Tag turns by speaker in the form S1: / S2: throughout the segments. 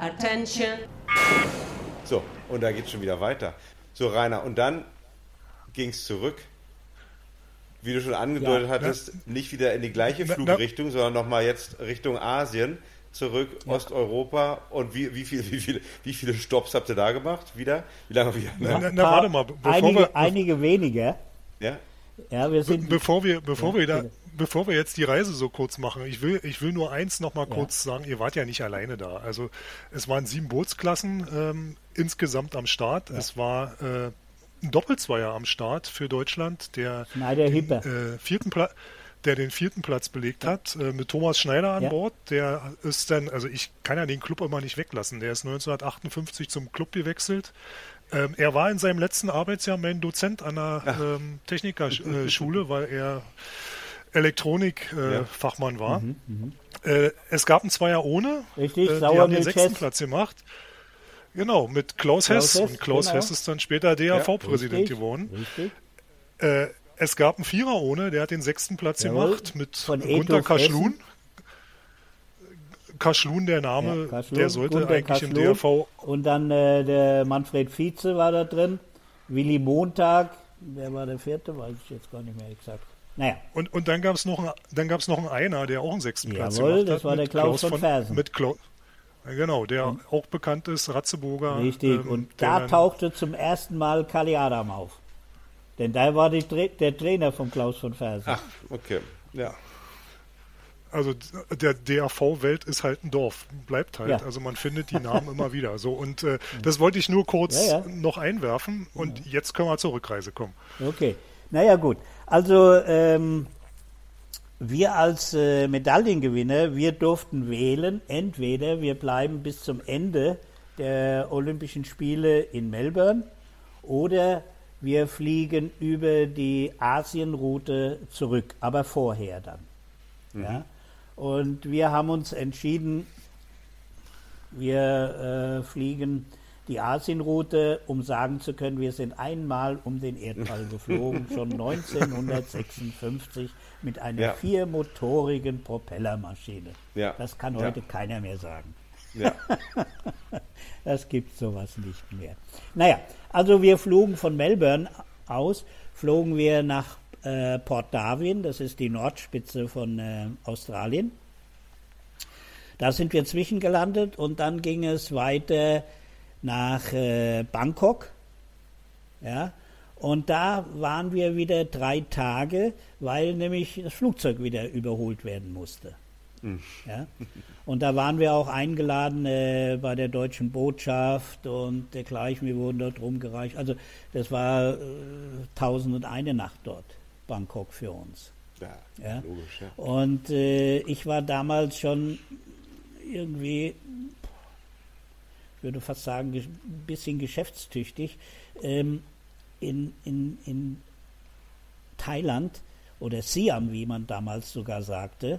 S1: Attention.
S2: So, und da geht es schon wieder weiter. So, Rainer, und dann ging es zurück. Wie du schon angedeutet
S3: Ja.
S2: hattest, nicht wieder in die gleiche
S3: Na-
S2: Flugrichtung, sondern nochmal jetzt Richtung Asien, zurück Osteuropa. Und wie, wie, viel, wie, viele, wie viele Stops habt ihr da gemacht? Wieder? Wie lange wieder?
S3: Na,
S2: Ne?
S3: na, warte mal, be- bevor
S4: einige,
S3: wir,
S4: einige weniger.
S2: Ja?
S4: Ja, wir sind.
S3: bevor wir, bevor
S4: Ja,
S3: wir da, bevor wir jetzt die Reise so kurz machen, ich will, ich will nur eins noch mal kurz sagen, ihr wart ja nicht alleine da. Also es waren sieben Bootsklassen ähm, insgesamt am Start. Es war äh, ein Doppelzweier am Start für Deutschland, der
S4: Hippe.
S3: äh, vierten Platz der den vierten Platz belegt hat, äh, mit Thomas Schneider an
S4: Ja.
S3: Bord. Der ist dann, also ich kann ja den Club immer nicht weglassen. Der ist 1958 zum Club gewechselt. Ähm, er war in seinem letzten Arbeitsjahr mein Dozent an der ähm, Technikerschule, weil er Elektronik-Fachmann äh,
S2: Ja.
S3: War. Äh, es gab einen Zweier ohne.
S4: Richtig,
S3: äh, die haben den sechsten
S4: Hess.
S3: Platz gemacht. Genau, mit Klaus,
S4: Klaus
S3: Hess.
S4: Hess,
S3: Und Klaus
S4: genau.
S3: Hess ist dann später DAV-Präsident
S4: Richtig,
S3: geworden.
S4: Richtig.
S3: Äh, es gab einen Vierer ohne, der hat den sechsten Platz
S4: Jawohl,
S3: gemacht mit Gunter Kaschlun. Kaschlun, der Name,
S4: Ja, Kaschlun,
S3: der sollte
S4: Gunter
S3: eigentlich im
S4: Kaschlun.
S3: DRV.
S4: Und dann äh, der Manfred Vize war da drin. Willi Montag. Wer war der vierte? Weiß ich jetzt gar nicht mehr exakt. Naja,
S3: Und, und dann gab es noch, einen- dann gab's noch einen Einer, der auch einen sechsten Platz
S4: Jawohl,
S3: gemacht
S4: das
S3: hat.
S4: war der
S3: mit
S4: Klaus von Fersen.
S3: Mit Klaus, genau, der auch bekannt ist, Ratzeburger.
S4: richtig.
S3: ähm,
S4: Und da tauchte zum ersten Mal Kali Adam auf. Denn da war die, der Trainer von Klaus von Fersen.
S2: Ach, okay. Ja.
S3: Also der DAV-Welt ist halt ein Dorf, bleibt halt.
S4: Ja.
S3: Also man findet die Namen immer wieder. So und äh, das wollte ich nur kurz
S4: Ja, ja.
S3: noch einwerfen. Und jetzt können wir zur Rückreise kommen.
S4: Okay, naja gut. Also ähm, wir als äh, Medaillengewinner, wir durften wählen, entweder wir bleiben bis zum Ende der Olympischen Spiele in Melbourne oder wir fliegen über die Asienroute zurück, aber vorher dann. Ja? Und wir haben uns entschieden, wir äh, fliegen die Asienroute, um sagen zu können, wir sind einmal um den Erdball geflogen, schon 1956 mit einer
S2: Ja.
S4: viermotorigen Propellermaschine.
S2: Ja.
S4: Das kann
S2: Ja.
S4: heute keiner mehr sagen.
S2: Ja.
S4: Das gibt sowas nicht mehr. Naja, also wir flogen von Melbourne aus, flogen wir nach äh, Port Darwin, das ist die Nordspitze von äh, Australien. Da sind wir zwischengelandet und dann ging es weiter nach äh, Bangkok. Ja, und da waren wir wieder drei Tage, weil nämlich das Flugzeug wieder überholt werden musste. Ja? Und da waren wir auch eingeladen äh, bei der deutschen Botschaft und dergleichen. Wir wurden dort rumgereicht. Also das war äh, tausend und eine Nacht dort, Bangkok für uns.
S2: ja.
S4: Ja.
S2: Logisch, ja.
S4: Und äh, ich war damals schon irgendwie, ich würde fast sagen, ein bisschen geschäftstüchtig. Ähm, in, in, in Thailand oder Siam, wie man damals sogar sagte,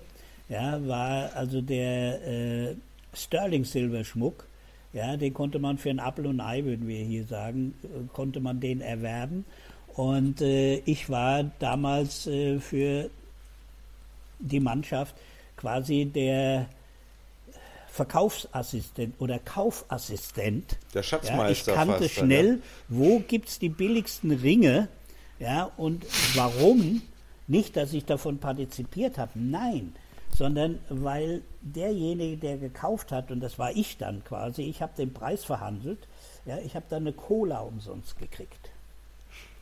S4: ja, war also der äh, Sterling Silberschmuck, ja, den konnte man für ein Apfel und ein Ei, würden wir hier sagen, äh, konnte man den erwerben. Und äh, ich war damals äh, für die Mannschaft quasi der Verkaufsassistent oder Kaufassistent.
S2: Der
S4: Ja, ich
S2: Schatzmeister
S4: kannte
S2: fast,
S4: schnell, wo gibt es die billigsten Ringe ja, und warum. Nicht, dass ich davon partizipiert habe, nein, sondern weil derjenige, der gekauft hat, und das war ich dann quasi, ich habe den Preis verhandelt, ja, ich habe dann eine Cola umsonst gekriegt.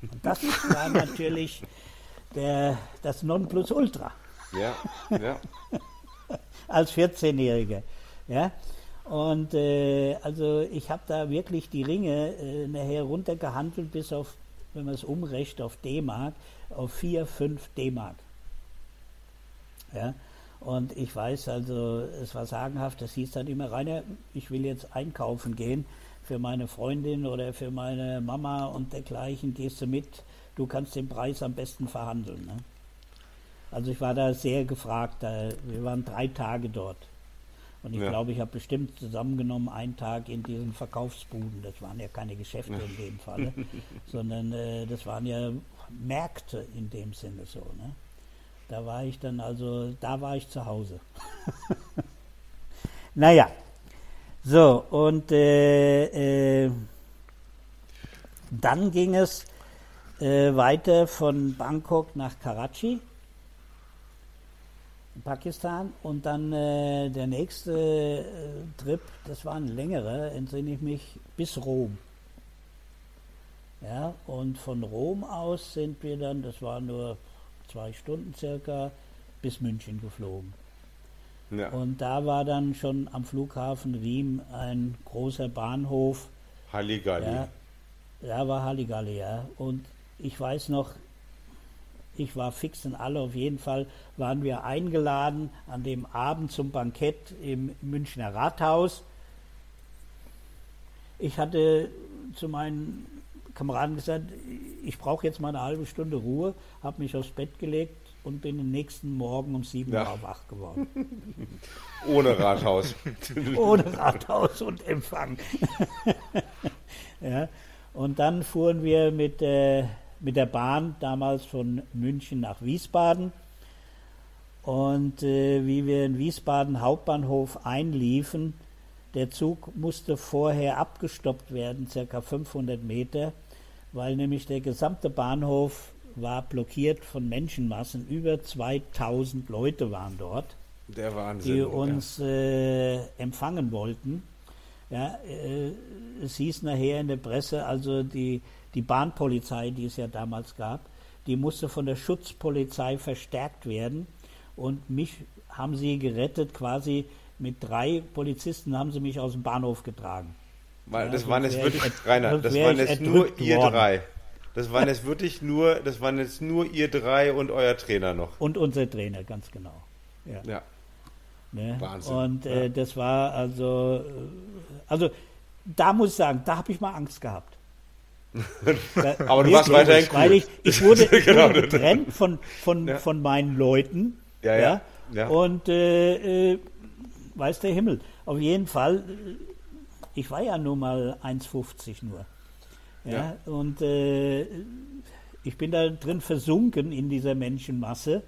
S4: Und das war natürlich der, das Nonplusultra
S2: Ja, ja.
S4: als 14-Jähriger. Ja? Und äh, also ich habe da wirklich die Ringe äh, nachher runtergehandelt bis auf, wenn man es umrechnet, auf D-Mark, auf 4, 5 D-Mark. Ja? Und ich weiß also, es war sagenhaft, das hieß dann immer, Rainer, ich will jetzt einkaufen gehen für meine Freundin oder für meine Mama und dergleichen, gehst du mit, du kannst den Preis am besten verhandeln. Ne? Also ich war da sehr gefragt. Da, wir waren drei Tage dort. Und ich
S2: Ja.
S4: glaube, ich habe bestimmt zusammengenommen einen Tag in diesen Verkaufsbuden. Das waren ja keine Geschäfte in dem Falle, sondern äh, das waren ja Märkte in dem Sinne so. Ne? Da war ich dann also, da war ich zu Hause. naja, So, und äh, äh, dann ging es äh, weiter von Bangkok nach Karachi, Pakistan. Und dann äh, der nächste äh, Trip, das war ein längerer, entsinne ich mich, bis Rom. Ja, und von Rom aus sind wir dann, das waren nur zwei Stunden circa, bis München geflogen. Ja. Und da war dann schon am Flughafen Riem ein großer Bahnhof.
S2: Halligalli.
S4: Ja, da war Halligalli, ja. Und ich weiß noch, ich war fix in alle, auf jeden Fall waren wir eingeladen an dem Abend zum Bankett im Münchner Rathaus. Ich hatte zu meinen Kameraden gesagt, ich brauche jetzt mal eine halbe Stunde Ruhe, habe mich aufs Bett gelegt und bin den nächsten Morgen um sieben ja. Uhr wach geworden.
S2: Ohne Rathaus.
S4: Ohne Rathaus und Empfang. ja. Und dann fuhren wir mit, äh, mit der Bahn damals von München nach Wiesbaden. Und äh, wie wir in Wiesbaden Hauptbahnhof einliefen, der Zug musste vorher abgestoppt werden, circa 500 Meter, weil nämlich der gesamte Bahnhof war blockiert von Menschenmassen. Über 2000 Leute waren dort,
S2: der Wahnsinn,
S4: die uns ja. äh, empfangen wollten. Ja, äh, es hieß nachher in der Presse, also die, die Bahnpolizei, die es ja damals gab, die musste von der Schutzpolizei verstärkt werden. Und mich haben sie gerettet, quasi mit drei Polizisten haben sie mich aus dem Bahnhof getragen.
S2: Weil ja, das waren jetzt wirklich, Rainer, das waren jetzt nur ihr drei. Das waren jetzt wirklich nur, das waren jetzt nur ihr drei und euer Trainer noch.
S4: Und unser Trainer, ganz genau. Ja.
S2: ja.
S4: Ne? Wahnsinn. Und äh, ja. das war also, äh, also da muss ich sagen, da habe ich mal Angst gehabt.
S2: da, Aber du warst weiterhin cool.
S4: Weil ich, ich wurde, ich genau. wurde getrennt von, von, ja. von meinen Leuten.
S2: Ja, ja. ja.
S4: Und äh, äh, weiß der Himmel. Auf jeden Fall, ich war ja nur mal 1,50 nur. Ja, ja. Und äh, ich bin da drin versunken in dieser Menschenmasse.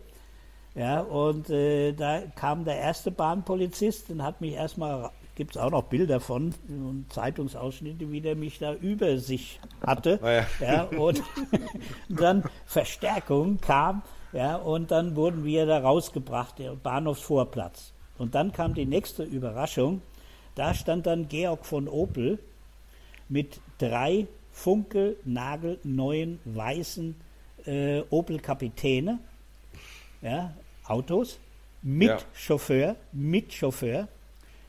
S4: Ja, und äh, da kam der erste Bahnpolizist und hat mich erstmal, gibt es auch noch Bilder von, und Zeitungsausschnitte, wie der mich da über sich hatte.
S2: Oh ja.
S4: ja. und dann Verstärkung kam, ja, und dann wurden wir da rausgebracht, der Bahnhofsvorplatz. Und dann kam die nächste Überraschung. Da stand dann Georg von Opel mit drei Funke, Nagel, neuen, weißen äh, Opel Kapitäne, ja, Autos, mit ja. Chauffeur, mit Chauffeur.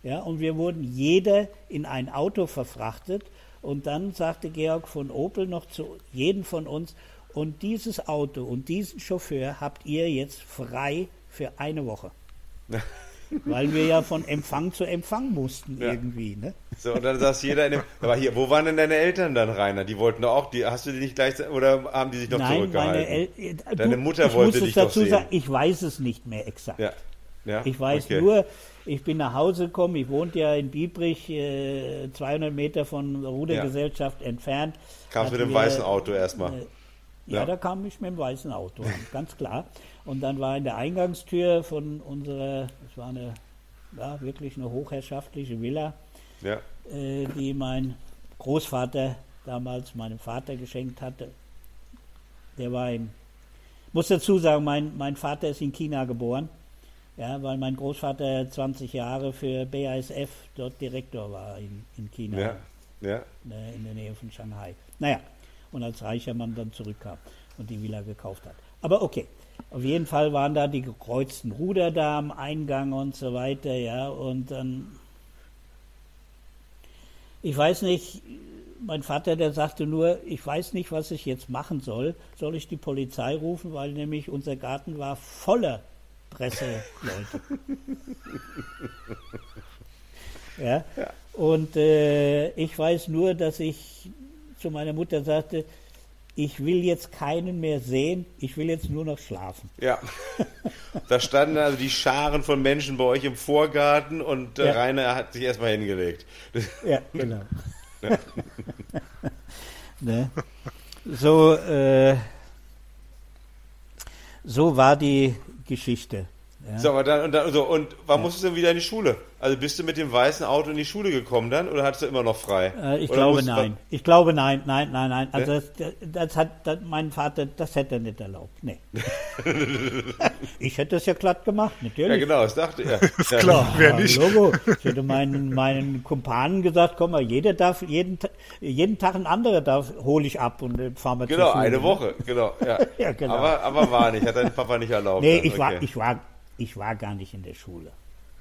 S4: Ja, und wir wurden jeder in ein Auto verfrachtet. Und dann sagte Georg von Opel noch zu jedem von uns, und dieses Auto und diesen Chauffeur habt ihr jetzt frei für eine Woche. Weil wir ja von Empfang zu Empfang mussten ja. irgendwie, ne?
S2: So, und dann saß jeder in dem. Aber hier, wo waren denn deine Eltern dann, Rainer? Die wollten doch auch, die, hast du die nicht gleich, oder haben die sich noch Nein, zurückgehalten? Meine El äh, Deine Mutter
S4: ich
S2: wollte dich dazu doch sehen. Sagen,
S4: ich weiß es nicht mehr exakt.
S2: Ja. Ja,
S4: ich weiß okay. nur, ich bin nach Hause gekommen, ich wohnte ja in Biebrich, äh, 200 Meter von der Rudergesellschaft ja. entfernt.
S2: Kamst mit dem wir, weißen Auto erstmal? Äh,
S4: ja, ja, da kam ich mit dem weißen Auto an, ganz klar. Und dann war in der Eingangstür von unserer, das war eine, ja, wirklich eine hochherrschaftliche Villa,
S2: ja.
S4: äh, die mein Großvater damals meinem Vater geschenkt hatte. Der war in, muss dazu sagen, mein, mein Vater ist in China geboren, ja, weil mein Großvater 20 Jahre für BASF dort Direktor war in, in China.
S2: Ja. Ja.
S4: Äh, in der Nähe von Shanghai. Naja, und als reicher Mann dann zurückkam und die Villa gekauft hat. Aber okay, auf jeden Fall waren da die gekreuzten Ruder da am Eingang und so weiter, ja, und dann, ich weiß nicht, mein Vater, der sagte nur, ich weiß nicht, was ich jetzt machen soll. Soll ich die Polizei rufen, weil nämlich unser Garten war voller Presseleute. ja? ja. Und äh, ich weiß nur, dass ich zu meiner Mutter sagte, ich will jetzt keinen mehr sehen, ich will jetzt nur noch schlafen.
S2: Ja. Da standen also die Scharen von Menschen bei euch im Vorgarten und äh, ja. Rainer hat sich erstmal hingelegt.
S4: Ja, genau. Ja. ne? So, äh, so war die Geschichte.
S2: Ja. So, aber dann, und, dann, so, und wann ja. musstest du denn wieder in die Schule? Also bist du mit dem weißen Auto in die Schule gekommen dann oder hattest du immer noch frei?
S4: Äh, ich oder glaube nein. Ich glaube nein, nein, nein, nein. Also das, das, hat das, mein Vater, das hätte er nicht erlaubt. Nee. ich hätte es ja glatt gemacht, natürlich. Ja
S2: genau, das dachte er.
S3: ist klar, ja, wer nicht.
S4: Logo. Ich hätte meinen, meinen Kumpanen gesagt, komm mal, jeder darf, jeden, jeden Tag ein anderer darf, hole ich ab und äh, fahren wir
S2: Genau, eine Woche, genau. Ja. ja genau. Aber, aber war nicht, hat dein Papa nicht erlaubt.
S4: Nee, ich, okay. war, ich war ich war gar nicht in der Schule,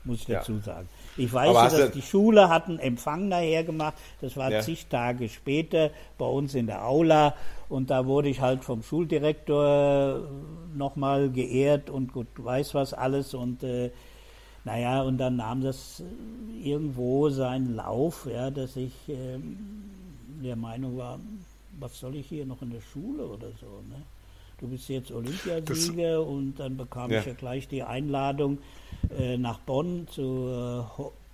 S4: muss ich dazu ja. sagen. Ich weiß, ja, dass die Schule hat einen Empfang daher gemacht. Das war ja. zig Tage später bei uns in der Aula. Und da wurde ich halt vom Schuldirektor nochmal geehrt und gut, weiß was alles. Und äh, naja, und dann nahm das irgendwo seinen Lauf, ja, dass ich äh, der Meinung war, was soll ich hier noch in der Schule oder so. Ne? Du bist jetzt Olympiasieger das, und dann bekam ja. ich ja gleich die Einladung äh, nach Bonn zu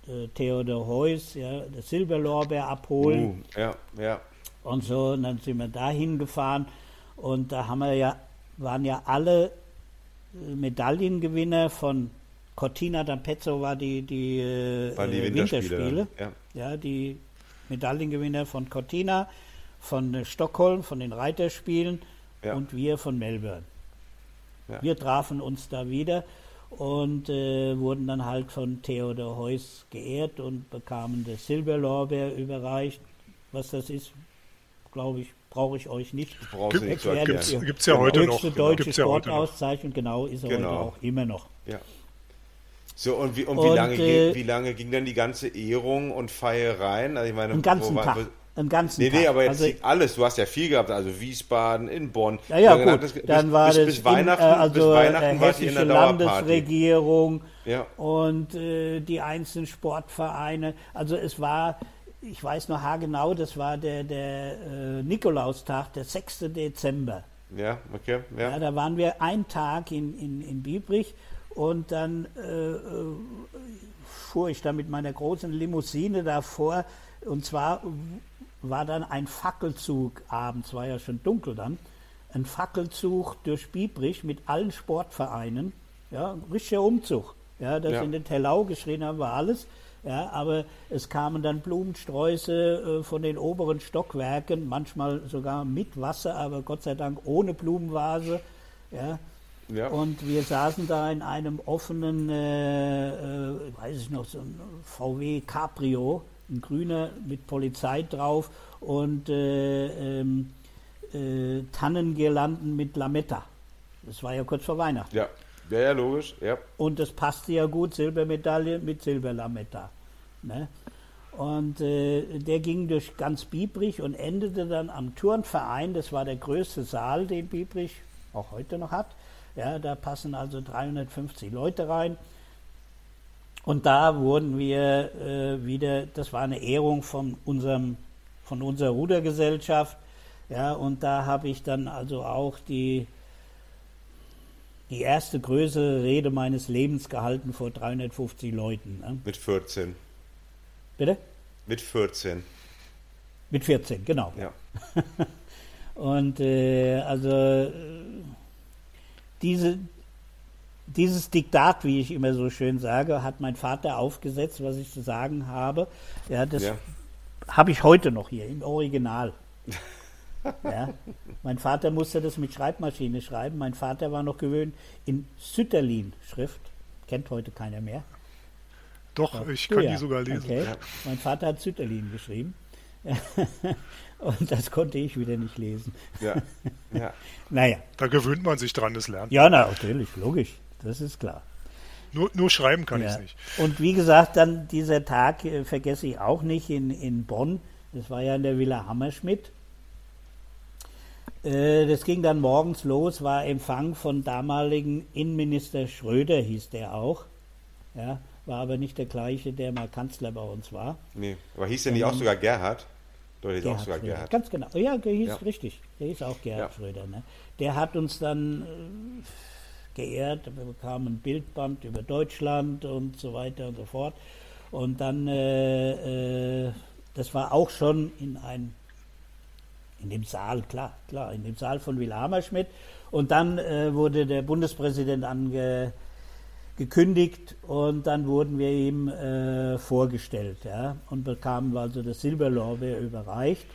S4: äh, äh Theodor Heuss, ja, das Silberlorbeer abholen.
S2: Uh, ja, ja.
S4: Und so, und dann sind wir da hingefahren und da haben wir ja, waren ja alle äh, Medaillengewinner von Cortina d'Ampezzo war die, die,
S2: äh, war die Winterspiele. Winterspiele.
S4: Ja. ja, die Medaillengewinner von Cortina, von Stockholm, von den Reiterspielen ja. und wir von Melbourne. Ja. Wir trafen uns da wieder und äh, wurden dann halt von Theodor Heuss geehrt und bekamen das Silberlorbeer überreicht. Was das ist, glaube ich, brauche ich euch nicht
S3: erklären. Gibt es ja heute noch.
S4: Höchste deutsche Gibt's Sportauszeichnung, genau, ist er genau. heute auch immer noch.
S2: Ja. So, und wie, und wie, und, lange, äh, wie lange ging dann die ganze Ehrung und Feiereien?
S4: Also ich meine, einen ganzen wo, Tag. Einen ganzen
S2: nee,
S4: Tag.
S2: Nee, aber jetzt also, alles. Du hast ja viel gehabt, also Wiesbaden, in Bonn.
S4: Ja, ja, gut. Das, dann war bis, das bis Weihnachten, in, äh, also bis Weihnachten war in der Landesregierung ja. und äh, die einzelnen Sportvereine. Also es war, ich weiß noch haargenau, das war der, der äh, Nikolaustag, der 6. Dezember.
S2: Ja, okay. Ja.
S4: ja. da waren wir einen Tag in, in, in Biebrich und dann äh, äh fuhr ich da mit meiner großen Limousine davor. Und zwar war dann ein Fackelzug abends, war ja schon dunkel dann, ein Fackelzug durch Biebrich mit allen Sportvereinen, ja, richtiger Umzug. Ja, das ja. in den Tellau geschrien haben wir alles. Ja, aber es kamen dann Blumensträuße äh, von den oberen Stockwerken, manchmal sogar mit Wasser, aber Gott sei Dank ohne Blumenvase. Ja. ja. Und wir saßen da in einem offenen, äh, äh, weiß ich noch, so ein VW Cabrio, ein grüner mit Polizei drauf und äh, ähm, äh, Tannengirlanden mit Lametta. Das war ja kurz vor Weihnachten.
S2: Ja, ja, ja logisch. Ja.
S4: Und das passte ja gut, Silbermedaille mit Silberlametta. Ne? Und äh, der ging durch ganz Biebrich und endete dann am Turnverein. Das war der größte Saal, den Biebrich auch heute noch hat. Ja, da passen also 350 Leute rein. Und da wurden wir äh, wieder, das war eine Ehrung von unserem, von unserer Rudergesellschaft. Ja, und da habe ich dann also auch die, die erste größere Rede meines Lebens gehalten vor 350 Leuten. Ne?
S2: Mit 14.
S4: Bitte?
S2: Mit 14.
S4: Mit 14, genau.
S2: Ja.
S4: und äh, also äh, diese, dieses Diktat, wie ich immer so schön sage, hat mein Vater aufgesetzt, was ich zu sagen habe. Ja, das ja. habe ich heute noch hier im Original. ja. Mein Vater musste das mit Schreibmaschine schreiben. Mein Vater war noch gewöhnt in Sütterlin-Schrift. Kennt heute keiner mehr.
S3: Doch, Doch ich kann ja. die sogar lesen.
S4: Okay. Mein Vater hat Sütterlin geschrieben. Und das konnte ich wieder nicht lesen.
S2: Ja. ja.
S4: naja.
S3: Da gewöhnt man sich dran, das lernt.
S4: Ja, natürlich, logisch das ist klar.
S3: Nur, nur schreiben kann ja. ich nicht.
S4: Und wie gesagt, dann dieser Tag äh, vergesse ich auch nicht in, in Bonn. Das war ja in der Villa Hammerschmidt. Äh, das ging dann morgens los, war Empfang von damaligen Innenminister Schröder, hieß der auch. Ja, war aber nicht der gleiche, der mal Kanzler bei uns war.
S2: Nee, aber hieß der nicht auch sogar Gerhard?
S4: Oder hieß Gerhard auch sogar Schröder. Gerhard? Ganz genau. Ja, der hieß ja. richtig. Der hieß auch Gerhard ja. Schröder. Ne? Der hat uns dann äh, geehrt. Wir bekamen ein Bildband über Deutschland und so weiter und so fort. Und dann, äh, äh, das war auch schon in ein, in dem Saal, klar, klar, in dem Saal von Will Hammerschmidt. Und dann äh, wurde der Bundespräsident ange, gekündigt und dann wurden wir ihm äh, vorgestellt ja, und bekamen also das Silberlorbeer überreicht.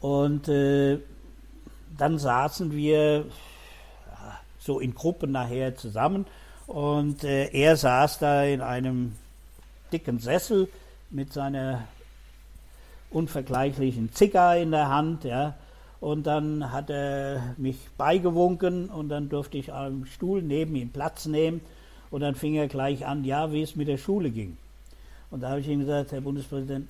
S4: Und äh, dann saßen wir so in Gruppen nachher zusammen und äh, er saß da in einem dicken Sessel mit seiner unvergleichlichen Zigarre in der Hand, ja. Und dann hat er mich beigewunken und dann durfte ich am Stuhl neben ihm Platz nehmen. Und dann fing er gleich an, ja, wie es mit der Schule ging. Und da habe ich ihm gesagt, Herr Bundespräsident,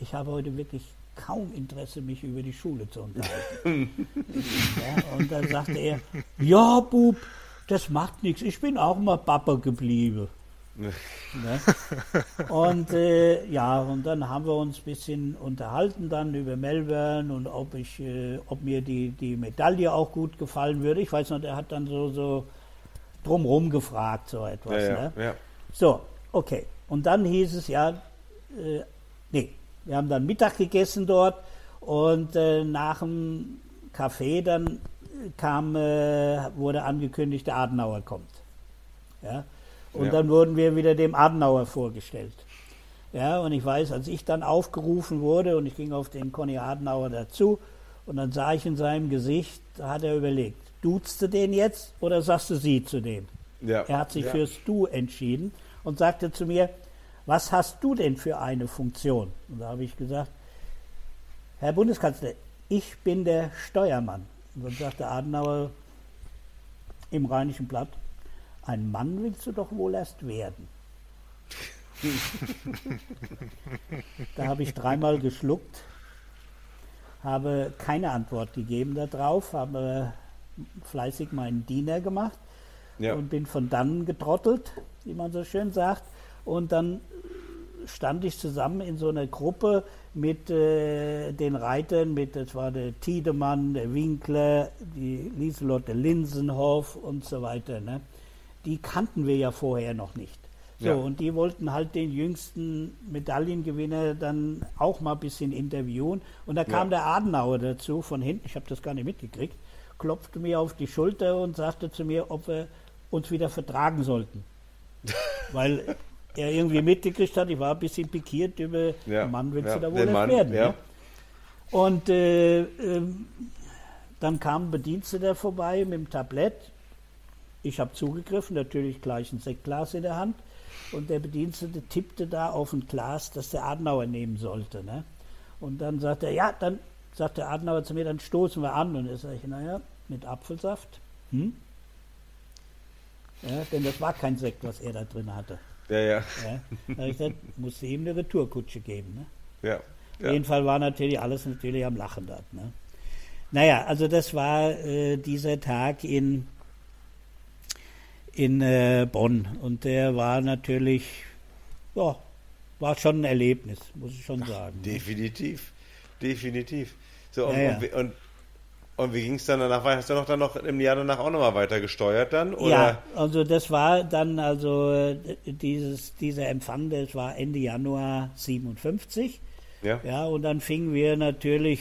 S4: ich habe heute wirklich kaum Interesse, mich über die Schule zu unterhalten. ja, und dann sagte er, ja, Bub, das macht nichts, ich bin auch mal Papa geblieben. Ne? Und äh, ja, und dann haben wir uns ein bisschen unterhalten dann über Melbourne und ob ich, äh, ob mir die, die Medaille auch gut gefallen würde. Ich weiß noch, er hat dann so, so drumrum gefragt, so etwas. Ja, ne? ja. So, okay. Und dann hieß es ja, äh, wir haben dann Mittag gegessen dort und äh, nach dem Kaffee dann kam, äh, wurde angekündigt, der Adenauer kommt. Ja. Und ja. dann wurden wir wieder dem Adenauer vorgestellt. Ja, und ich weiß, als ich dann aufgerufen wurde und ich ging auf den Conny Adenauer dazu und dann sah ich in seinem Gesicht, da hat er überlegt, duzt du den jetzt oder sagst du sie zu dem? Ja. Er hat sich fürs Du entschieden und sagte zu mir, was hast du denn für eine Funktion? Und da habe ich gesagt, Herr Bundeskanzler, ich bin der Steuermann. Und dann sagte Adenauer im Rheinischen Blatt, ein Mann willst du doch wohl erst werden. da habe ich dreimal geschluckt, habe keine Antwort gegeben darauf, habe fleißig meinen Diener gemacht ja. und bin von dann getrottelt, wie man so schön sagt. Und dann stand ich zusammen in so einer Gruppe mit äh, den Reitern, mit, das war der Tiedemann, der Winkler, die Lieselotte Linsenhoff und so weiter. Ne? die kannten wir ja vorher noch nicht. So, ja. und die wollten halt den jüngsten Medaillengewinner dann auch mal ein bisschen interviewen. Und da kam ja. der Adenauer dazu von hinten, ich habe das gar nicht mitgekriegt, klopfte mir auf die Schulter und sagte zu mir, ob wir uns wieder vertragen sollten. Weil er irgendwie mitgekriegt hat, ich war ein bisschen pikiert über, ja. Mann, willst ja. du da wohl Mann, werden? Ja. Ne? Und äh, äh, dann kam ein Bediensteter vorbei mit dem Tablett ich habe zugegriffen, natürlich gleich ein Sektglas in der Hand. Und der Bedienstete tippte da auf ein Glas, das der Adenauer nehmen sollte. Ne? Und dann sagte er, ja, dann sagt der Adenauer zu mir, dann stoßen wir an. Und ich sage ich, naja, mit Apfelsaft. Hm? Ja, denn das war kein Sekt, was er da drin hatte.
S2: Ja, ja.
S4: ja da habe ich gesagt, musste ihm eine Retourkutsche geben.
S2: Ne? Ja.
S4: Auf jeden Fall war natürlich alles natürlich am Lachen dort. Ne? Naja, also das war äh, dieser Tag in in äh, Bonn. Und der war natürlich, ja, war schon ein Erlebnis, muss ich schon sagen.
S2: Ach, definitiv, definitiv. So, und, ja, ja. und, und wie ging es dann danach? Hast du noch dann noch im Jahr danach auch nochmal weiter gesteuert dann? Oder? Ja,
S4: also das war dann also dieses, dieser Empfang, das war Ende Januar 57. Ja. Ja, und dann fingen wir natürlich,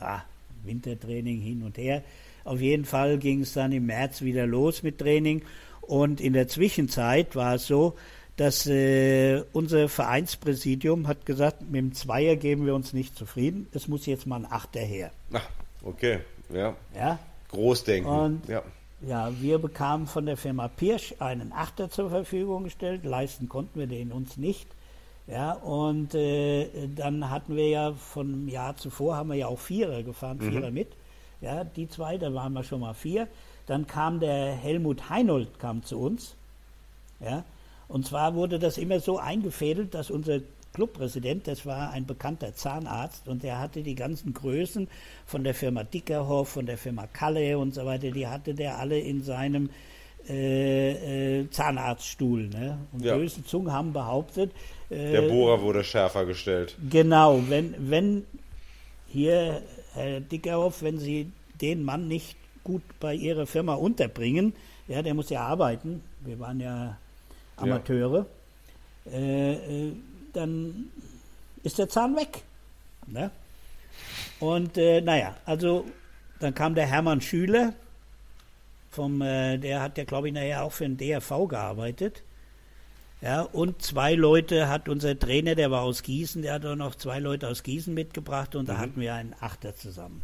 S4: ah, Wintertraining hin und her. Auf jeden Fall ging es dann im März wieder los mit Training. Und in der Zwischenzeit war es so, dass äh, unser Vereinspräsidium hat gesagt, mit dem Zweier geben wir uns nicht zufrieden. Es muss jetzt mal ein Achter her.
S2: Ach, okay, ja.
S4: ja?
S2: Großdenken.
S4: Und, ja. ja, wir bekamen von der Firma Pirsch einen Achter zur Verfügung gestellt. Leisten konnten wir den uns nicht. Ja, und äh, dann hatten wir ja von Jahr zuvor haben wir ja auch Vierer gefahren, mhm. Vierer mit. Ja, die zwei, da waren wir schon mal vier. Dann kam der Helmut Heinold kam zu uns. Ja, und zwar wurde das immer so eingefädelt, dass unser Clubpräsident, das war ein bekannter Zahnarzt und der hatte die ganzen Größen von der Firma Dickerhoff, von der Firma Kalle und so weiter, die hatte der alle in seinem äh, äh, Zahnarztstuhl. Ne? Und ja. böse Zungen haben behauptet.
S2: Äh, der Bohrer wurde schärfer gestellt.
S4: Genau, wenn, wenn hier Herr Dickerhoff, wenn Sie den Mann nicht gut bei Ihrer Firma unterbringen, ja, der muss ja arbeiten, wir waren ja Amateure, ja. Dann ist der Zahn weg. Ne? Und äh, naja, also dann kam der Hermann Schüler, vom, äh, der hat ja, glaube ich, nachher auch für den DRV gearbeitet. Ja, und zwei Leute hat unser Trainer, der war aus Gießen, der hat auch noch zwei Leute aus Gießen mitgebracht und da hatten wir einen Achter zusammen.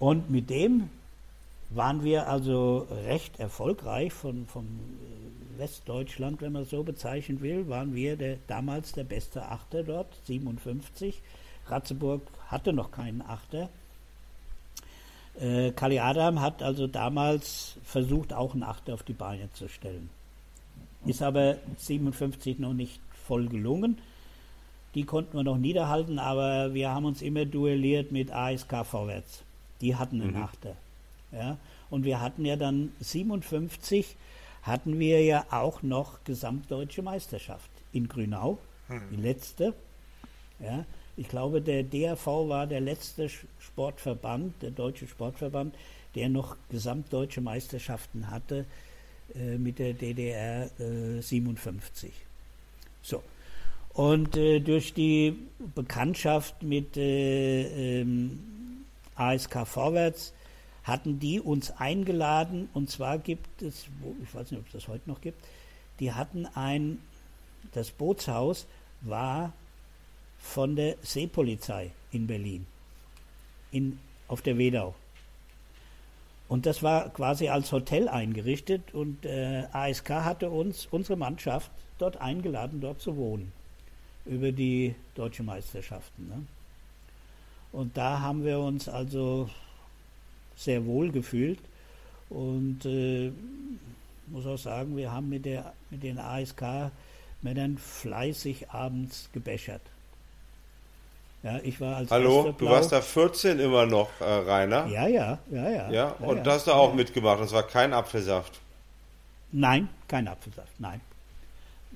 S4: Und mit dem waren wir also recht erfolgreich von, von äh, Westdeutschland, wenn man es so bezeichnen will, waren wir der, damals der beste Achter dort, 57. Ratzeburg hatte noch keinen Achter. Äh, Kali Adam hat also damals versucht, auch einen Achter auf die Beine zu stellen. Ist aber 57 noch nicht voll gelungen. Die konnten wir noch niederhalten, aber wir haben uns immer duelliert mit ASK vorwärts. Die hatten einen mhm. Achter. Ja? Und wir hatten ja dann 57 hatten wir ja auch noch gesamtdeutsche Meisterschaft in Grünau, mhm. die letzte. Ja? Ich glaube, der DRV war der letzte Sportverband, der deutsche Sportverband, der noch gesamtdeutsche Meisterschaften hatte äh, mit der DDR äh, 57. So. Und äh, durch die Bekanntschaft mit äh, ähm, ASK Vorwärts hatten die uns eingeladen und zwar gibt es, ich weiß nicht, ob es das heute noch gibt, die hatten ein, das Bootshaus war von der Seepolizei in Berlin, in, auf der Wedau. Und das war quasi als Hotel eingerichtet und äh, ASK hatte uns, unsere Mannschaft, dort eingeladen, dort zu wohnen. Über die deutschen Meisterschaften. Ne? Und da haben wir uns also sehr wohl gefühlt und äh, muss auch sagen, wir haben mit, der, mit den ASK-Männern fleißig abends gebechert. Ja, ich war als
S2: Hallo, du warst da 14 immer noch, äh, Rainer?
S4: Ja, ja, ja, ja.
S2: Ja, und ja, da hast du auch ja. mitgemacht, das war kein Apfelsaft?
S4: Nein, kein Apfelsaft, nein.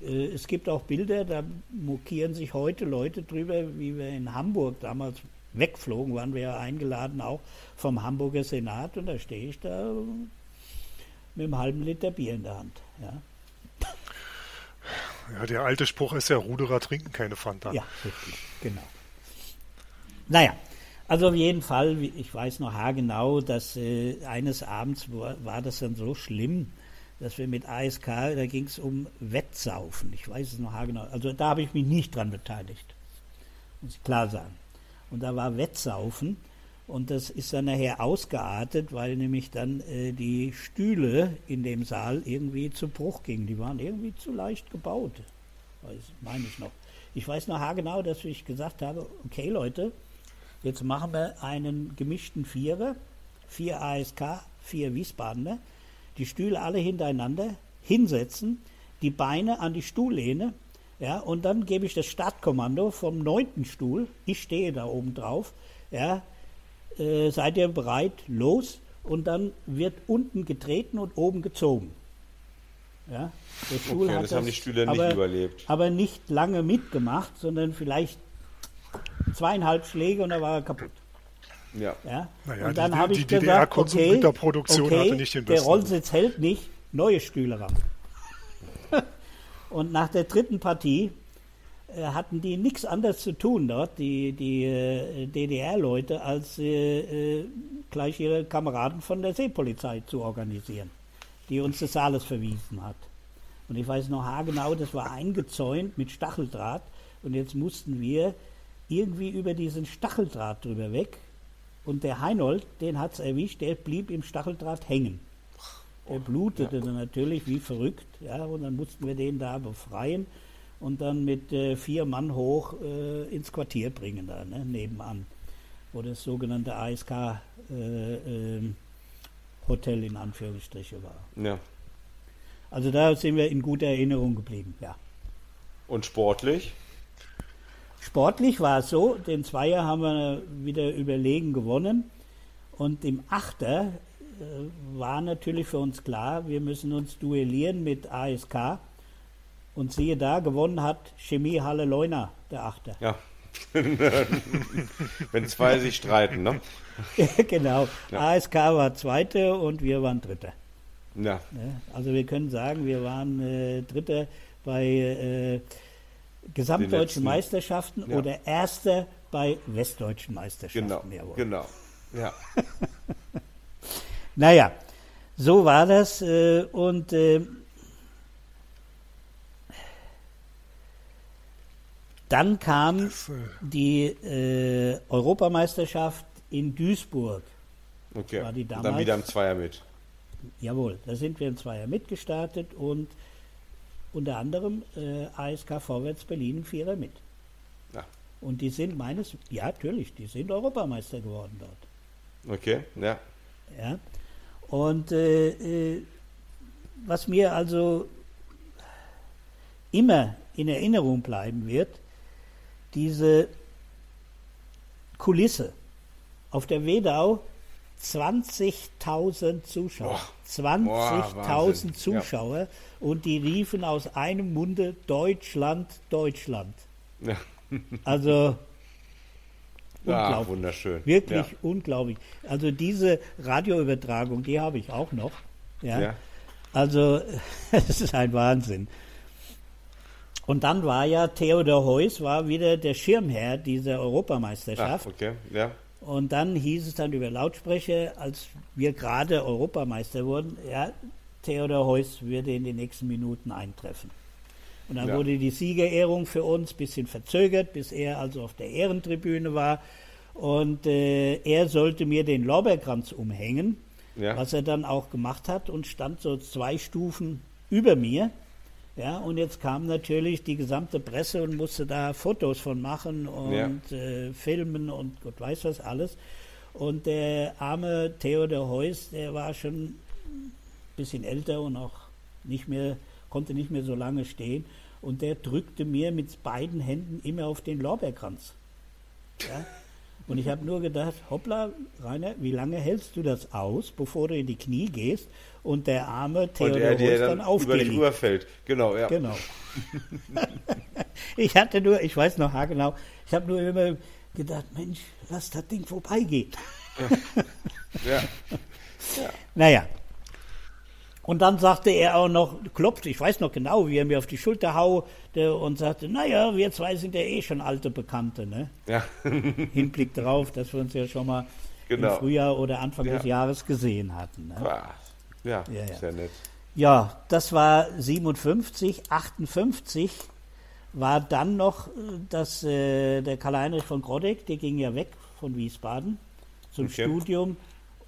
S4: Äh, es gibt auch Bilder, da mokieren sich heute Leute drüber, wie wir in Hamburg damals wegflogen, waren wir ja eingeladen auch vom Hamburger Senat und da stehe ich da mit einem halben Liter Bier in der Hand. Ja.
S3: Ja, der alte Spruch ist ja, Ruderer trinken keine Fanta.
S4: Ja, richtig, genau. Naja, also auf jeden Fall, ich weiß noch haargenau, dass äh, eines Abends war, war, das dann so schlimm, dass wir mit ASK, da ging es um Wettsaufen. Ich weiß es noch haargenau. Also da habe ich mich nicht dran beteiligt. Muss ich klar sagen. Und da war Wettsaufen. Und das ist dann nachher ausgeartet, weil nämlich dann äh, die Stühle in dem Saal irgendwie zu Bruch gingen. Die waren irgendwie zu leicht gebaut. Das meine ich noch. Ich weiß noch haargenau, dass ich gesagt habe, okay Leute, Jetzt machen wir einen gemischten Vierer, vier ASK, vier Wiesbadener, die Stühle alle hintereinander, hinsetzen, die Beine an die Stuhllehne, ja, und dann gebe ich das Startkommando vom neunten Stuhl, ich stehe da oben drauf, ja, äh, seid ihr bereit, los, und dann wird unten getreten und oben gezogen. Ja,
S2: der Stuhl okay, hat das, das haben die Stühle aber, nicht überlebt.
S4: Aber nicht lange mitgemacht, sondern vielleicht zweieinhalb Schläge und dann war er kaputt.
S2: Ja.
S4: ja?
S3: Naja, und dann habe ich die gesagt, okay,
S4: okay
S3: hatte nicht den
S4: der Rollsitz hält nicht, neue Stühle ran. Und nach der dritten Partie äh, hatten die nichts anderes zu tun dort, die, die äh, DDR-Leute, als äh, äh, gleich ihre Kameraden von der Seepolizei zu organisieren, die uns des Saales verwiesen hat. Und ich weiß noch haargenau, das war eingezäunt mit Stacheldraht und jetzt mussten wir irgendwie über diesen Stacheldraht drüber weg. Und der Heinold, den hat es erwischt, der blieb im Stacheldraht hängen. Der blutete ja. dann natürlich wie verrückt, ja, und dann mussten wir den da befreien und dann mit äh, vier Mann hoch äh, ins Quartier bringen, da ne, nebenan, wo das sogenannte ASK äh, ähm, Hotel in Anführungsstriche war.
S2: Ja.
S4: Also da sind wir in guter Erinnerung geblieben, ja.
S2: Und sportlich?
S4: Sportlich war es so, den Zweier haben wir wieder überlegen gewonnen. Und im Achter war natürlich für uns klar, wir müssen uns duellieren mit ASK. Und siehe da, gewonnen hat Chemie Halle Leuna, der Achter.
S2: Ja. Wenn zwei sich streiten, ne?
S4: genau. Ja. ASK war Zweite und wir waren Dritter.
S2: Ja.
S4: Also wir können sagen, wir waren äh, Dritter bei äh, gesamtdeutschen Meisterschaften ja. oder Erster bei westdeutschen Meisterschaften.
S2: Genau, genau. Ja.
S4: naja, So war das äh, und äh, dann kam die äh, Europameisterschaft in Duisburg.
S2: Okay.
S4: War die
S2: Und dann
S4: damals-
S2: wieder im Zweier mit.
S4: Jawohl, da sind wir in Zweier mitgestartet und unter anderem äh, ASK Vorwärts Berlin im Vierer mit.
S2: Ja.
S4: Und die sind meines, ja natürlich, die sind Europameister geworden dort.
S2: Okay, ja.
S4: Ja. Und äh, äh, was mir also immer in Erinnerung bleiben wird, diese Kulisse auf der Wedau 20.000 Zuschauer.
S2: Boah. Boah,
S4: 20.000
S2: Wahnsinn.
S4: Zuschauer und die riefen aus einem Munde Deutschland, Deutschland.
S2: ja.
S4: Also
S2: Ah,
S4: unglaublich.
S2: wunderschön.
S4: Wirklich
S2: Ja.
S4: unglaublich. Also diese Radioübertragung, die habe ich auch noch. Ja.
S2: Ja.
S4: Also es ist ein Wahnsinn. Und dann war ja Theodor Heuss war wieder der Schirmherr dieser
S2: Ah,
S4: Europameisterschaft.
S2: okay, ja.
S4: Und dann hieß es dann über Lautsprecher, als wir gerade Europameister wurden, ja, Theodor Heuss würde in den nächsten Minuten eintreffen. Und dann
S2: Ja.
S4: wurde die Siegerehrung für uns ein bisschen verzögert, bis er also auf der Ehrentribüne war. Und äh, er sollte mir den Lorbeerkranz umhängen,
S2: Ja.
S4: was er dann auch gemacht hat und stand so zwei Stufen über mir. Ja, und jetzt kam natürlich die gesamte Presse und musste da Fotos von machen und äh, filmen und Gott weiß was alles. Und der arme Theodor Heuss, der war schon ein bisschen älter und auch nicht mehr, konnte nicht mehr so lange stehen. Und der drückte mir mit beiden Händen immer auf den Lorbeerkranz. Ja? Und ich habe nur gedacht, hoppla, Rainer, wie lange hältst du das aus, bevor du in die Knie gehst und der arme
S2: Und
S4: Theodor
S2: er dir
S4: Heuss
S2: dann,
S4: dann auf
S2: über dich rüberfällt. Genau, ja.
S4: Genau. ich hatte nur, ich weiß noch haargenau, ich habe nur immer gedacht, Mensch, lass das Ding vorbeigehen.
S2: Ja.
S4: Naja. Und dann sagte er auch noch, klopfte, ich weiß noch genau, wie er mir auf die Schulter haute und sagte, naja, wir zwei sind ja eh schon alte Bekannte, ne?
S2: ja.
S4: Hinblick darauf, dass wir uns ja schon mal
S2: Genau.
S4: im Frühjahr oder Anfang
S2: Ja.
S4: des Jahres gesehen hatten. Ne?
S2: Ja,
S4: Ja, ja.
S2: sehr nett.
S4: Ja, das war 57, 58 war dann noch, äh, dass äh, der Karl-Heinrich von Grodek, der ging ja weg von Wiesbaden zum
S2: Okay.
S4: Studium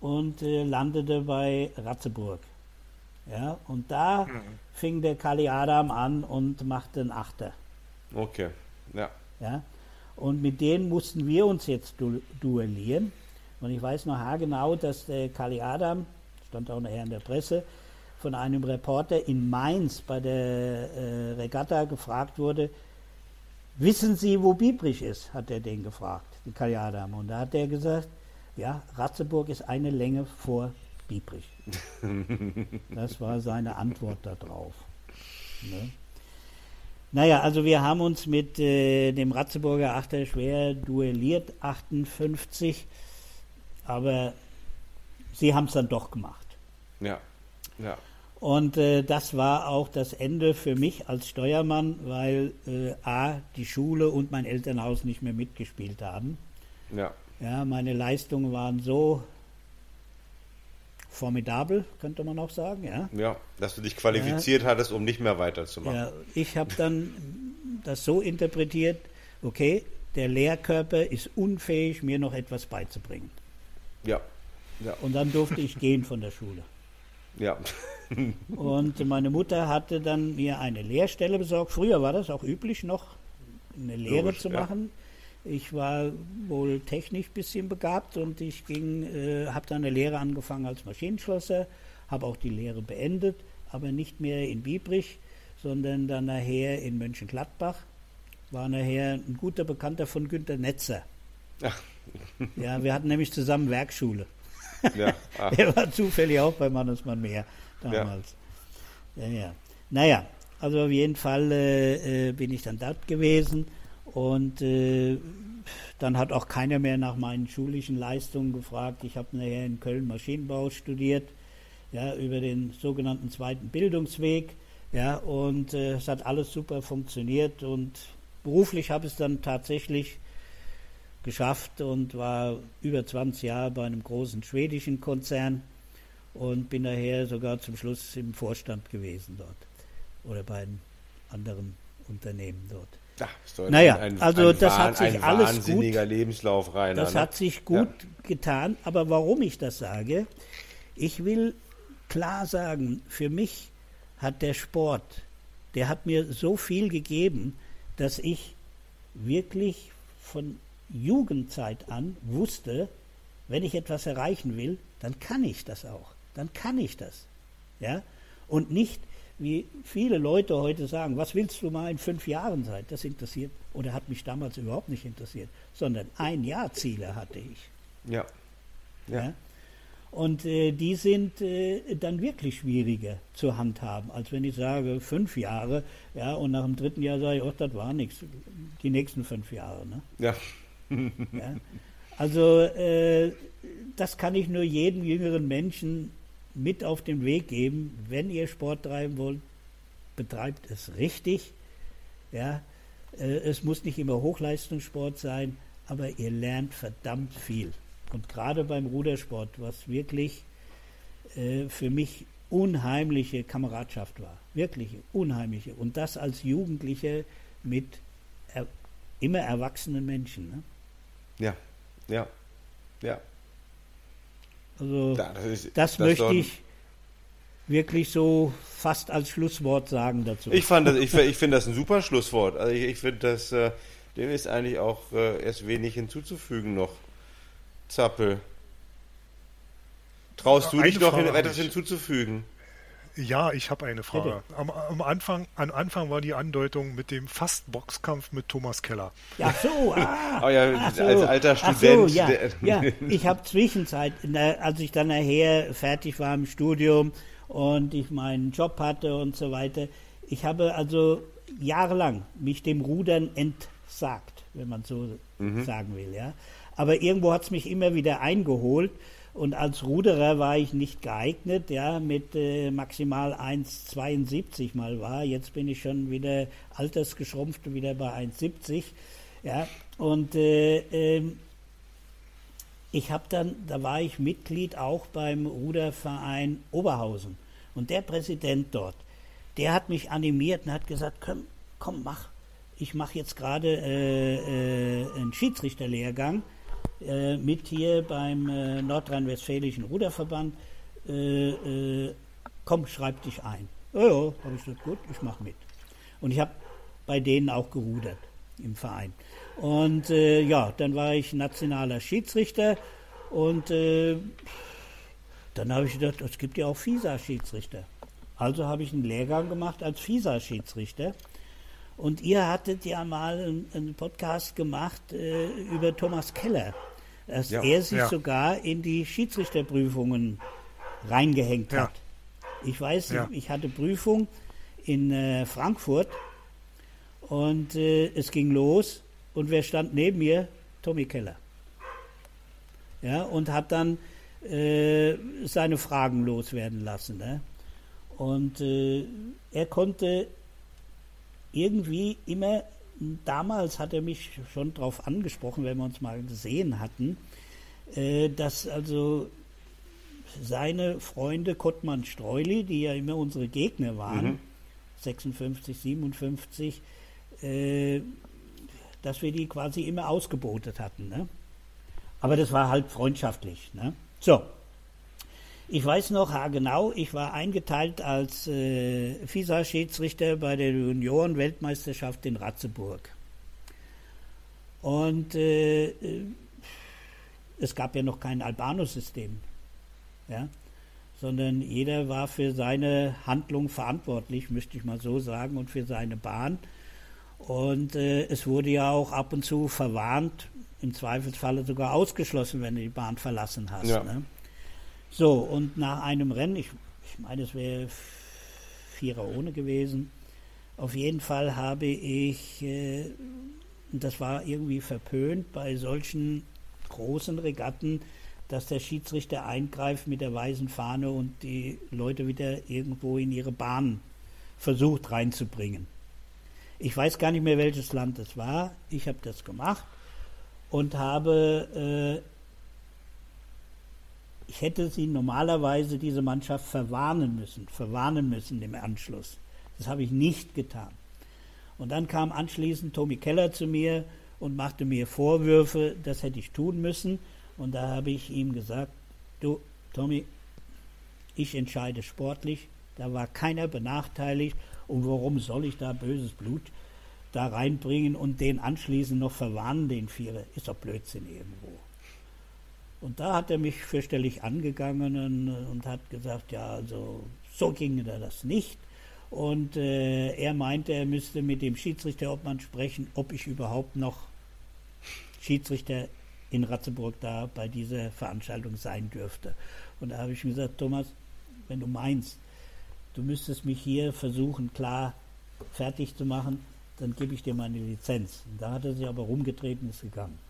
S4: und äh, landete bei Ratzeburg. Ja, und da fing der Kali Adam an und machte einen Achter.
S2: Okay, ja.
S4: Ja? Und mit denen mussten wir uns jetzt du duellieren. Und ich weiß noch haargenau, dass der Kali Adam, stand auch nachher in der Presse, von einem Reporter in Mainz bei der äh, Regatta gefragt wurde, wissen Sie, wo Biebrich ist, hat er den gefragt, den Kali Adam. Und da hat er gesagt, ja, Ratzeburg ist eine Länge vor Biebrich. Das war seine Antwort darauf. Ne? Naja, also wir haben uns mit äh, dem Ratzeburger Achter schwer duelliert, 58, aber sie haben es dann doch gemacht.
S2: Ja, ja.
S4: Und äh, das war auch das Ende für mich als Steuermann, weil äh, A, die Schule und mein Elternhaus nicht mehr mitgespielt haben.
S2: Ja,
S4: Ja, meine Leistungen waren so formidabel, könnte man auch sagen, ja.
S2: ja. Dass du dich qualifiziert hattest, um nicht mehr weiterzumachen.
S4: Ja, ich habe dann das so interpretiert, okay, der Lehrkörper ist unfähig, mir noch etwas beizubringen.
S2: Ja, ja,
S4: Und dann durfte ich gehen von der Schule.
S2: ja.
S4: Und meine Mutter hatte dann mir eine Lehrstelle besorgt. Früher war das auch üblich noch, eine Lehre
S2: Logisch,
S4: zu
S2: ja.
S4: Ich war wohl technisch ein bisschen begabt und ich ging, äh, habe dann eine Lehre angefangen als Maschinenschlosser, habe auch die Lehre beendet, aber nicht mehr in Biebrich, sondern dann nachher in Mönchengladbach. War nachher ein guter Bekannter von Günter Netzer.
S2: Ach,
S4: Ja, wir hatten nämlich zusammen Werkschule.
S2: ja. Ah,
S4: Er war zufällig auch bei Mannesmann Meer damals. Ja. ja, Naja, also auf jeden Fall äh, äh, bin ich dann dort gewesen und äh, dann hat auch keiner mehr nach meinen schulischen Leistungen gefragt. Ich habe nachher in Köln Maschinenbau studiert, ja, über den sogenannten zweiten Bildungsweg. Ja, und äh, es hat alles super funktioniert und beruflich habe ich es dann tatsächlich geschafft und war über 20 Jahre bei einem großen schwedischen Konzern und bin daher sogar zum Schluss im Vorstand gewesen dort oder bei einem anderen Unternehmen dort.
S2: Ja,
S4: Naja,
S2: ein,
S4: also
S2: ein,
S4: das
S2: Wahn-
S4: hat sich alles
S2: wahnsinniger Lebenslauf, Rainer.
S4: Das
S2: ne?
S4: hat sich gut getan, aber warum ich das sage, ich will klar sagen, für mich hat der Sport, der hat mir so viel gegeben, dass ich wirklich von Jugendzeit an wusste, wenn ich etwas erreichen will, dann kann ich das auch. Dann kann ich das. Ja? Und nicht, wie viele Leute heute sagen, was willst du mal in fünf Jahren sein? Das interessiert oder hat mich damals überhaupt nicht interessiert, sondern ein Jahr Ziele hatte ich.
S2: Ja. Ja.
S4: Ja? Und äh, die sind äh, dann wirklich schwieriger zu handhaben, als wenn ich sage, fünf Jahre, ja, und nach dem dritten Jahr sage ich, oh, das war nichts, die nächsten fünf Jahre. Ne?
S2: ja.
S4: Ja? Also äh, das kann ich nur jedem jüngeren Menschen mit auf den Weg geben. Wenn ihr Sport treiben wollt, betreibt es richtig. Ja? Äh, es muss nicht immer Hochleistungssport sein, aber ihr lernt verdammt viel. Und gerade beim Rudersport, was wirklich äh, für mich unheimliche Kameradschaft war. Wirkliche, unheimliche. Und das als Jugendliche mit er, immer erwachsenen Menschen. Ne?
S2: Ja. Ja. Ja.
S4: Also
S2: Ja, das ist-
S4: das,
S2: das
S4: möchte ich wirklich so fast als Schlusswort sagen dazu.
S2: Ich fand das, ich, ich finde das ein super Schlusswort. Also ich, ich finde das, äh, dem ist eigentlich auch äh, erst wenig hinzuzufügen noch. Zappel. Traust du dich noch hin, etwas
S3: ich. Ja, ich habe eine Frage. Am, am, Anfang, am Anfang war die Andeutung mit dem Fast-Boxkampf mit Thomas Keller.
S4: Ja, so, ah,
S2: Oh ja,
S4: ach so,
S2: als alter
S4: ach
S2: Student,
S4: So, ja, ja, ich habe Zwischenzeit, als ich dann nachher fertig war im Studium und ich meinen Job hatte und so weiter, ich habe also jahrelang mich dem Rudern entsagt, wenn man so sagen will. Ja. Aber irgendwo hat es mich immer wieder eingeholt. Und als Ruderer war ich nicht geeignet, ja, mit äh, maximal 1,72 mal war. Jetzt bin ich schon wieder altersgeschrumpft, wieder bei 1,70. Ja, und äh, ähm, ich habe dann, da war ich Mitglied auch beim Ruderverein Oberhausen. Und der Präsident dort, der hat mich animiert und hat gesagt, komm, komm mach. Ich mache jetzt gerade äh, äh, einen Schiedsrichterlehrgang äh, mit hier beim äh, Nordrhein-Westfälischen Ruderverband. Äh, äh, komm, schreib dich ein. Ja, ja, habe ich gesagt, gut, ich mache mit. Und ich habe bei denen auch gerudert im Verein. Und äh, ja, dann war ich nationaler Schiedsrichter und dann habe ich gedacht, es gibt ja auch FISA-Schiedsrichter. Also habe ich einen Lehrgang gemacht als FISA-Schiedsrichter. Und ihr hattet ja mal einen, einen Podcast gemacht äh, über Thomas Keller, dass
S2: Ja.
S4: er sich
S3: Ja.
S4: sogar in die Schiedsrichterprüfungen reingehängt
S3: Ja.
S4: hat. Ich weiß, ich hatte Prüfung in äh, Frankfurt und äh, es ging los und wer stand neben mir? Tommy Keller. Ja, und hat dann äh, seine Fragen loswerden lassen. Ne? Und äh, er konnte irgendwie immer, damals hat er mich schon darauf angesprochen, wenn wir uns mal gesehen hatten, äh, dass also seine Freunde Kottmann Streuli, die ja immer unsere Gegner waren, 56, 57, äh, dass wir die quasi immer ausgebotet hatten. Ne? Aber das war halt freundschaftlich. Ne? So, ich weiß noch haargenau, ich war eingeteilt als äh, FISA-Schiedsrichter bei der Junioren-Weltmeisterschaft in Ratzeburg. Und äh, äh, es gab ja noch kein Albano-System, ja? sondern jeder war für seine Handlung verantwortlich, möchte ich mal so sagen, und für seine Bahn. Und äh, es wurde ja auch ab und zu verwarnt, im Zweifelsfalle sogar ausgeschlossen, wenn du die Bahn verlassen hast.
S2: Ja.
S4: Ne? So, und nach einem Rennen, ich, ich meine, es wäre Vierer ohne gewesen, auf jeden Fall habe ich, äh, das war irgendwie verpönt bei solchen großen Regatten, dass der Schiedsrichter eingreift mit der weißen Fahne und die Leute wieder irgendwo in ihre Bahn versucht reinzubringen. Ich weiß gar nicht mehr, welches Land es war. Ich habe das gemacht und habe ich hätte sie normalerweise, diese Mannschaft, verwarnen müssen, verwarnen müssen im Anschluss. Das habe ich nicht getan. Und dann kam anschließend Tommy Keller zu mir und machte mir Vorwürfe, das hätte ich tun müssen. Und da habe ich ihm gesagt, du, Tommy, ich entscheide sportlich, da war keiner benachteiligt und warum soll ich da böses Blut da reinbringen und den anschließend noch verwarnen, den Vierer? Ist doch Blödsinn irgendwo. Und da hat er mich fürchterlich angegangen und hat gesagt, ja, also so ginge das nicht. Und äh, er meinte, er müsste mit dem Schiedsrichterobmann sprechen, ob ich überhaupt noch Schiedsrichter in Ratzeburg da bei dieser Veranstaltung sein dürfte. Und da habe ich gesagt, Thomas, wenn du meinst, du müsstest mich hier versuchen, klar fertig zu machen, dann gebe ich dir meine Lizenz. Und da hat er sich aber rumgedreht und ist gegangen.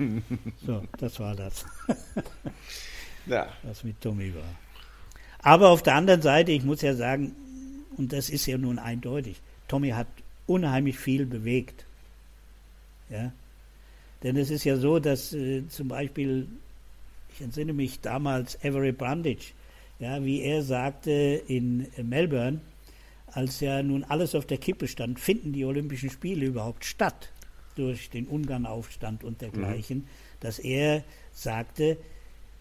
S4: so, das war das. ja. Was mit Tommy war. Aber auf der anderen Seite, ich muss ja sagen, und das ist ja nun eindeutig, Tommy hat unheimlich viel bewegt. Ja? Denn es ist ja so, dass äh, zum Beispiel, ich entsinne mich damals, Avery Brundage, ja, wie er sagte in Melbourne, als ja nun alles auf der Kippe stand, finden die Olympischen Spiele überhaupt statt durch den Ungarnaufstand und dergleichen, mhm. dass er sagte,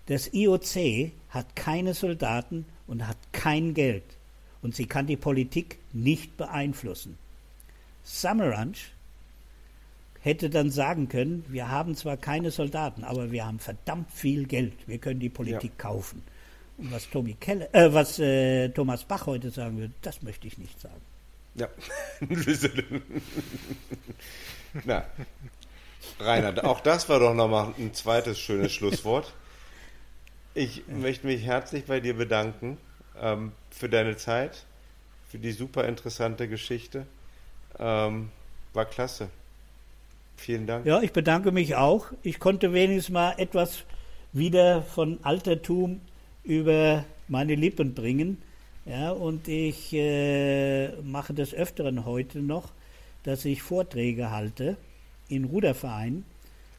S4: das IOC hat keine Soldaten und hat kein Geld und sie kann die Politik nicht beeinflussen. Samaranch hätte dann sagen können, wir haben zwar keine Soldaten, aber wir haben verdammt viel Geld, wir können die Politik ja. kaufen. Und was, Tommy Keller, äh, was äh, Thomas Bach heute sagen würde, das möchte ich nicht sagen.
S2: Ja. Na, Rainer, auch das war doch nochmal ein zweites schönes Schlusswort. Ich möchte mich herzlich bei dir bedanken ähm, für deine Zeit, für die super interessante Geschichte. Ähm, war klasse. Vielen Dank.
S4: Ja, ich bedanke mich auch. Ich konnte wenigstens mal etwas wieder von Altertum über meine Lippen bringen. Ja, und ich äh, mache des Öfteren heute noch, dass ich Vorträge halte in Rudervereinen.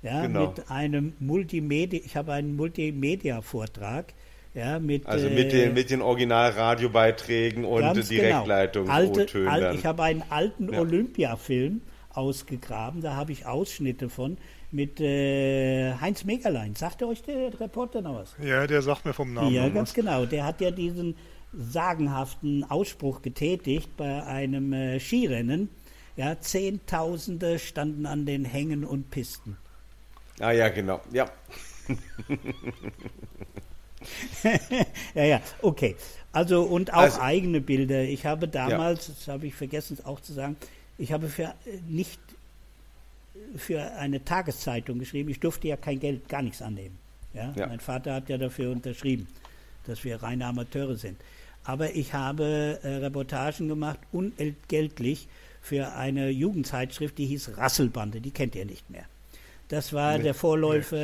S4: Ja, genau. mit einem Multimedia, ich habe einen Multimedia-Vortrag. Ja, mit,
S2: also mit den, äh, mit den Originalradiobeiträgen und genau. Direktleitung.
S4: Genau. Alte, al, ich habe einen alten ja. Olympia-Film ausgegraben. Da habe ich Ausschnitte von mit äh, Heinz Megerlein. Sagt euch der Reporter noch was?
S3: Ja, der sagt mir vom Namen.
S4: Ja, ganz was. genau. Der hat ja diesen sagenhaften Ausspruch getätigt bei einem äh, Skirennen. Ja, Zehntausende standen an den Hängen und Pisten.
S2: Ah ja, genau. Ja.
S4: ja, ja, okay. Also und auch also, eigene Bilder. Ich habe damals, ja. das habe ich vergessen auch zu sagen, ich habe für äh, nicht für eine Tageszeitung geschrieben. Ich durfte ja kein Geld, gar nichts annehmen. Ja? ja? Mein Vater hat ja dafür unterschrieben, dass wir reine Amateure sind. Aber ich habe äh, Reportagen gemacht, unentgeltlich, für eine Jugendzeitschrift, die hieß Rasselbande. Die kennt ihr nicht mehr. Das war nee. der Vorläufer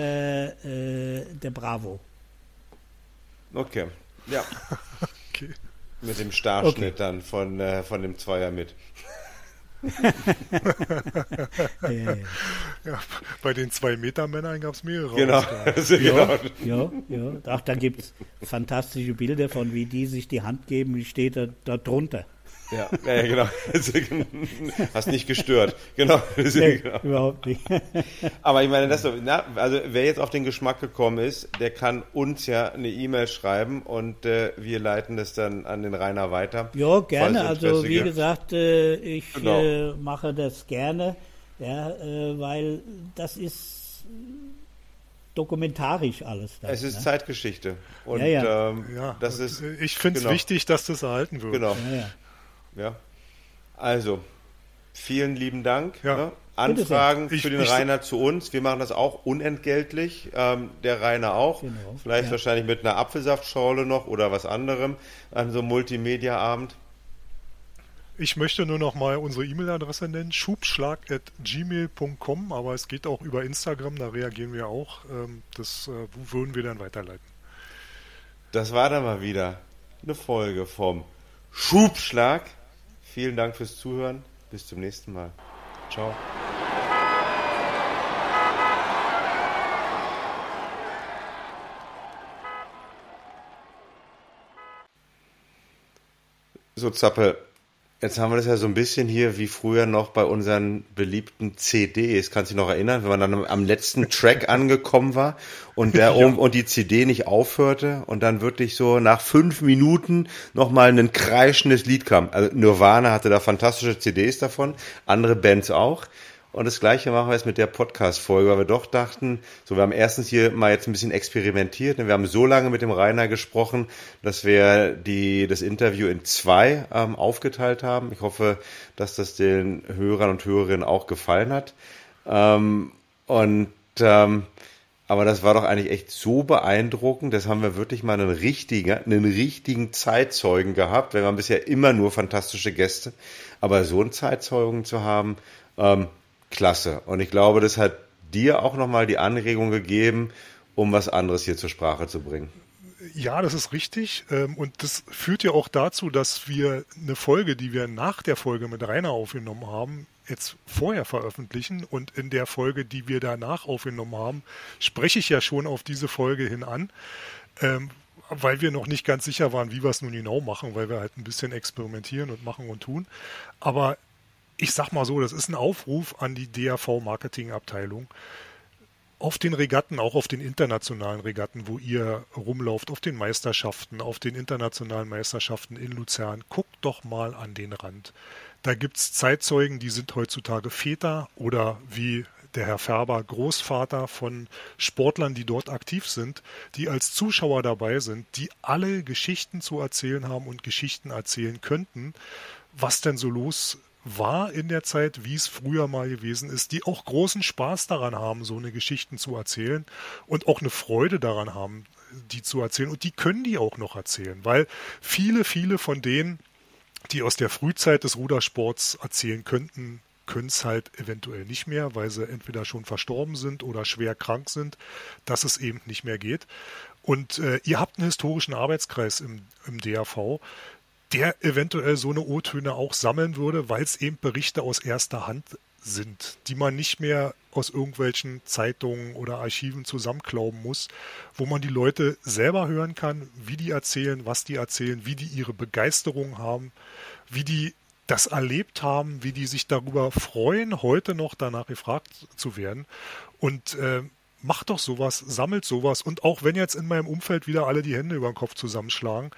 S4: äh, der Bravo.
S2: Okay, ja. okay. Mit dem Starschnitt okay. dann von, äh, von dem Zweier mit
S3: ja, ja. ja, bei den zwei Meter Männern gab es mehrere.
S2: Genau.
S4: ja, ja, ja. Ach, da gibt es fantastische Bilder von, wie die sich die Hand geben, wie steht da, da drunter.
S2: Ja, ja, genau. Hast nicht gestört. Genau.
S4: Nee, genau. Überhaupt nicht.
S2: Aber ich meine, das, na, also wer jetzt auf den Geschmack gekommen ist, der kann uns ja eine E-Mail schreiben und äh, wir leiten das dann an den Rainer weiter.
S4: Ja, gerne. Also wie gibt. gesagt, äh, ich genau. äh, mache das gerne, ja, äh, weil das ist dokumentarisch alles.
S2: Da, es ist ne? Zeitgeschichte. Und
S3: ja, ja. Ähm, ja, das ist. Ich finde es genau. wichtig, dass das erhalten wird.
S2: Genau. Ja, ja, also, vielen lieben Dank. Ja. Ne? Anfragen ich, für den ich, Rainer zu uns. Wir machen das auch unentgeltlich. Ähm, der Rainer auch. Genau. Vielleicht ja. wahrscheinlich mit einer Apfelsaftschorle noch oder was anderem an so einem Multimedia-Abend.
S3: Ich möchte nur noch mal unsere E-Mail-Adresse nennen, schubschlag.gmail.com, aber es geht auch über Instagram, da reagieren wir auch. Ähm, das äh, würden wir dann weiterleiten.
S2: Das war dann mal wieder eine Folge vom Schubschlag. Vielen Dank fürs Zuhören. Bis zum nächsten Mal. Ciao. So, Zappe, Jetzt haben wir das ja so ein bisschen hier wie früher noch bei unseren beliebten CDs. Kannst du dich noch erinnern, wenn man dann am letzten Track angekommen war und der ja. und die CD nicht aufhörte und dann wirklich so nach fünf Minuten nochmal ein kreischendes Lied kam. Also Nirvana hatte da fantastische CDs davon, andere Bands auch. Und das Gleiche machen wir jetzt mit der Podcast-Folge, weil wir doch dachten, so, wir haben erstens hier mal jetzt ein bisschen experimentiert. Wir haben so lange mit dem Rainer gesprochen, dass wir die, das Interview in zwei ähm, aufgeteilt haben. Ich hoffe, dass das den Hörern und Hörerinnen auch gefallen hat. Ähm, und, ähm, aber das war doch eigentlich echt so beeindruckend. Das haben wir wirklich mal einen richtigen, einen richtigen Zeitzeugen gehabt. Wir haben bisher immer nur fantastische Gäste. Aber so einen Zeitzeugen zu haben, ähm, klasse. Und ich glaube, das hat dir auch nochmal die Anregung gegeben, um was anderes hier zur Sprache zu bringen.
S3: Ja, das ist richtig. Ähm, und das führt ja auch dazu, dass wir eine Folge, die wir nach der Folge mit Rainer aufgenommen haben, jetzt vorher veröffentlichen. Und in der Folge, die wir danach aufgenommen haben, spreche ich ja schon auf diese Folge hin an, ähm, weil wir noch nicht ganz sicher waren, wie wir es nun genau machen, weil wir halt ein bisschen experimentieren und machen und tun. Aber ich sag mal so, das ist ein Aufruf an die DAV-Marketing-Abteilung. Auf den Regatten, auch auf den internationalen Regatten, wo ihr rumlauft, auf den Meisterschaften, auf den internationalen Meisterschaften in Luzern, guckt doch mal an den Rand. Da gibt es Zeitzeugen, die sind heutzutage Väter oder wie der Herr Färber Großvater von Sportlern, die dort aktiv sind, die als Zuschauer dabei sind, die alle Geschichten zu erzählen haben und Geschichten erzählen könnten, was denn so los war in der Zeit, wie es früher mal gewesen ist, die auch großen Spaß daran haben, so eine Geschichten zu erzählen und auch eine Freude daran haben, die zu erzählen. Und die können die auch noch erzählen, weil viele, viele von denen, die aus der Frühzeit des Rudersports erzählen könnten, können es halt eventuell nicht mehr, weil sie entweder schon verstorben sind oder schwer krank sind, dass es eben nicht mehr geht. Und äh, ihr habt einen historischen Arbeitskreis im, im DAV, der eventuell so eine O-Töne auch sammeln würde, weil es eben Berichte aus erster Hand sind, die man nicht mehr aus irgendwelchen Zeitungen oder Archiven zusammenklauben muss, wo man die Leute selber hören kann, wie die erzählen, was die erzählen, wie die ihre Begeisterung haben, wie die das erlebt haben, wie die sich darüber freuen, heute noch danach gefragt zu werden. Und äh, macht doch sowas, sammelt sowas. Und auch wenn jetzt in meinem Umfeld wieder alle die Hände über den Kopf zusammenschlagen,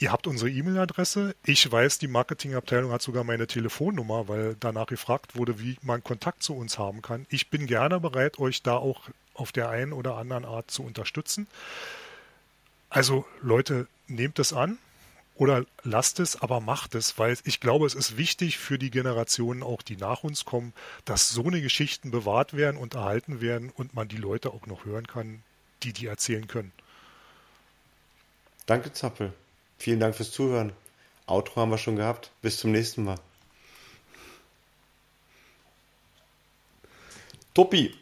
S3: Ihr habt unsere E-Mail-Adresse. Ich weiß, die Marketingabteilung hat sogar meine Telefonnummer, weil danach gefragt wurde, wie man Kontakt zu uns haben kann. Ich bin gerne bereit, euch da auch auf der einen oder anderen Art zu unterstützen. Also Leute, nehmt es an oder lasst es, aber macht es, weil ich glaube, es ist wichtig für die Generationen auch, die nach uns kommen, dass so eine Geschichten bewahrt werden und erhalten werden und man die Leute auch noch hören kann, die die erzählen können.
S2: Danke, Zappel. Vielen Dank fürs Zuhören. Outro haben wir schon gehabt. Bis zum nächsten Mal. Tuppi.